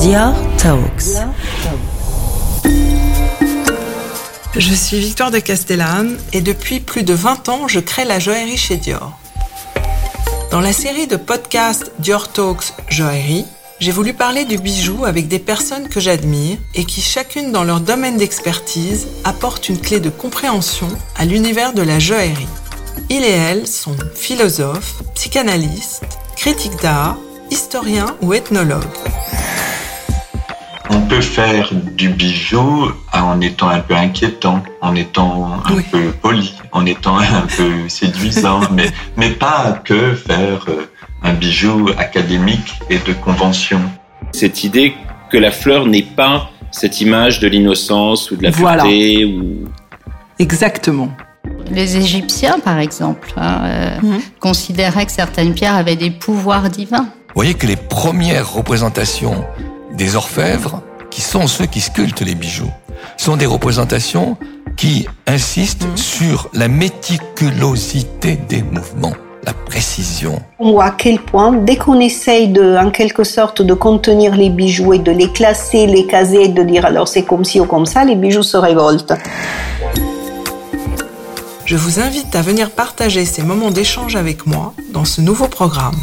Dior Talks. Je suis Victoire de Castellane et depuis plus de 20 ans, je crée la joaillerie chez Dior. Dans la série de podcasts Dior Talks Joaillerie, j'ai voulu parler du bijou avec des personnes que j'admire et qui chacune dans leur domaine d'expertise apportent une clé de compréhension à l'univers de la joaillerie. Il et elle sont philosophes, psychanalystes, critiques d'art, historiens ou ethnologues. On peut faire du bijou en étant un peu inquiétant, en étant un peu poli, en étant un peu séduisant, mais, mais pas que faire euh, un bijou académique et de convention. Cette idée que la fleur n'est pas cette image de l'innocence ou de la Voilà. pureté ou Exactement. Les Égyptiens, par exemple, hein, euh, considéraient que certaines pierres avaient des pouvoirs divins. Vous voyez que les premières représentations des orfèvres, qui sont ceux qui sculptent les bijoux, sont des représentations qui insistent sur la méticulosité des mouvements, la précision. On voit à quel point, dès qu'on essaye de, en quelque sorte, de contenir les bijoux et de les classer, les caser, de dire alors c'est comme ci ou comme ça, les bijoux se révoltent. Je vous invite à venir partager ces moments d'échange avec moi dans ce nouveau programme.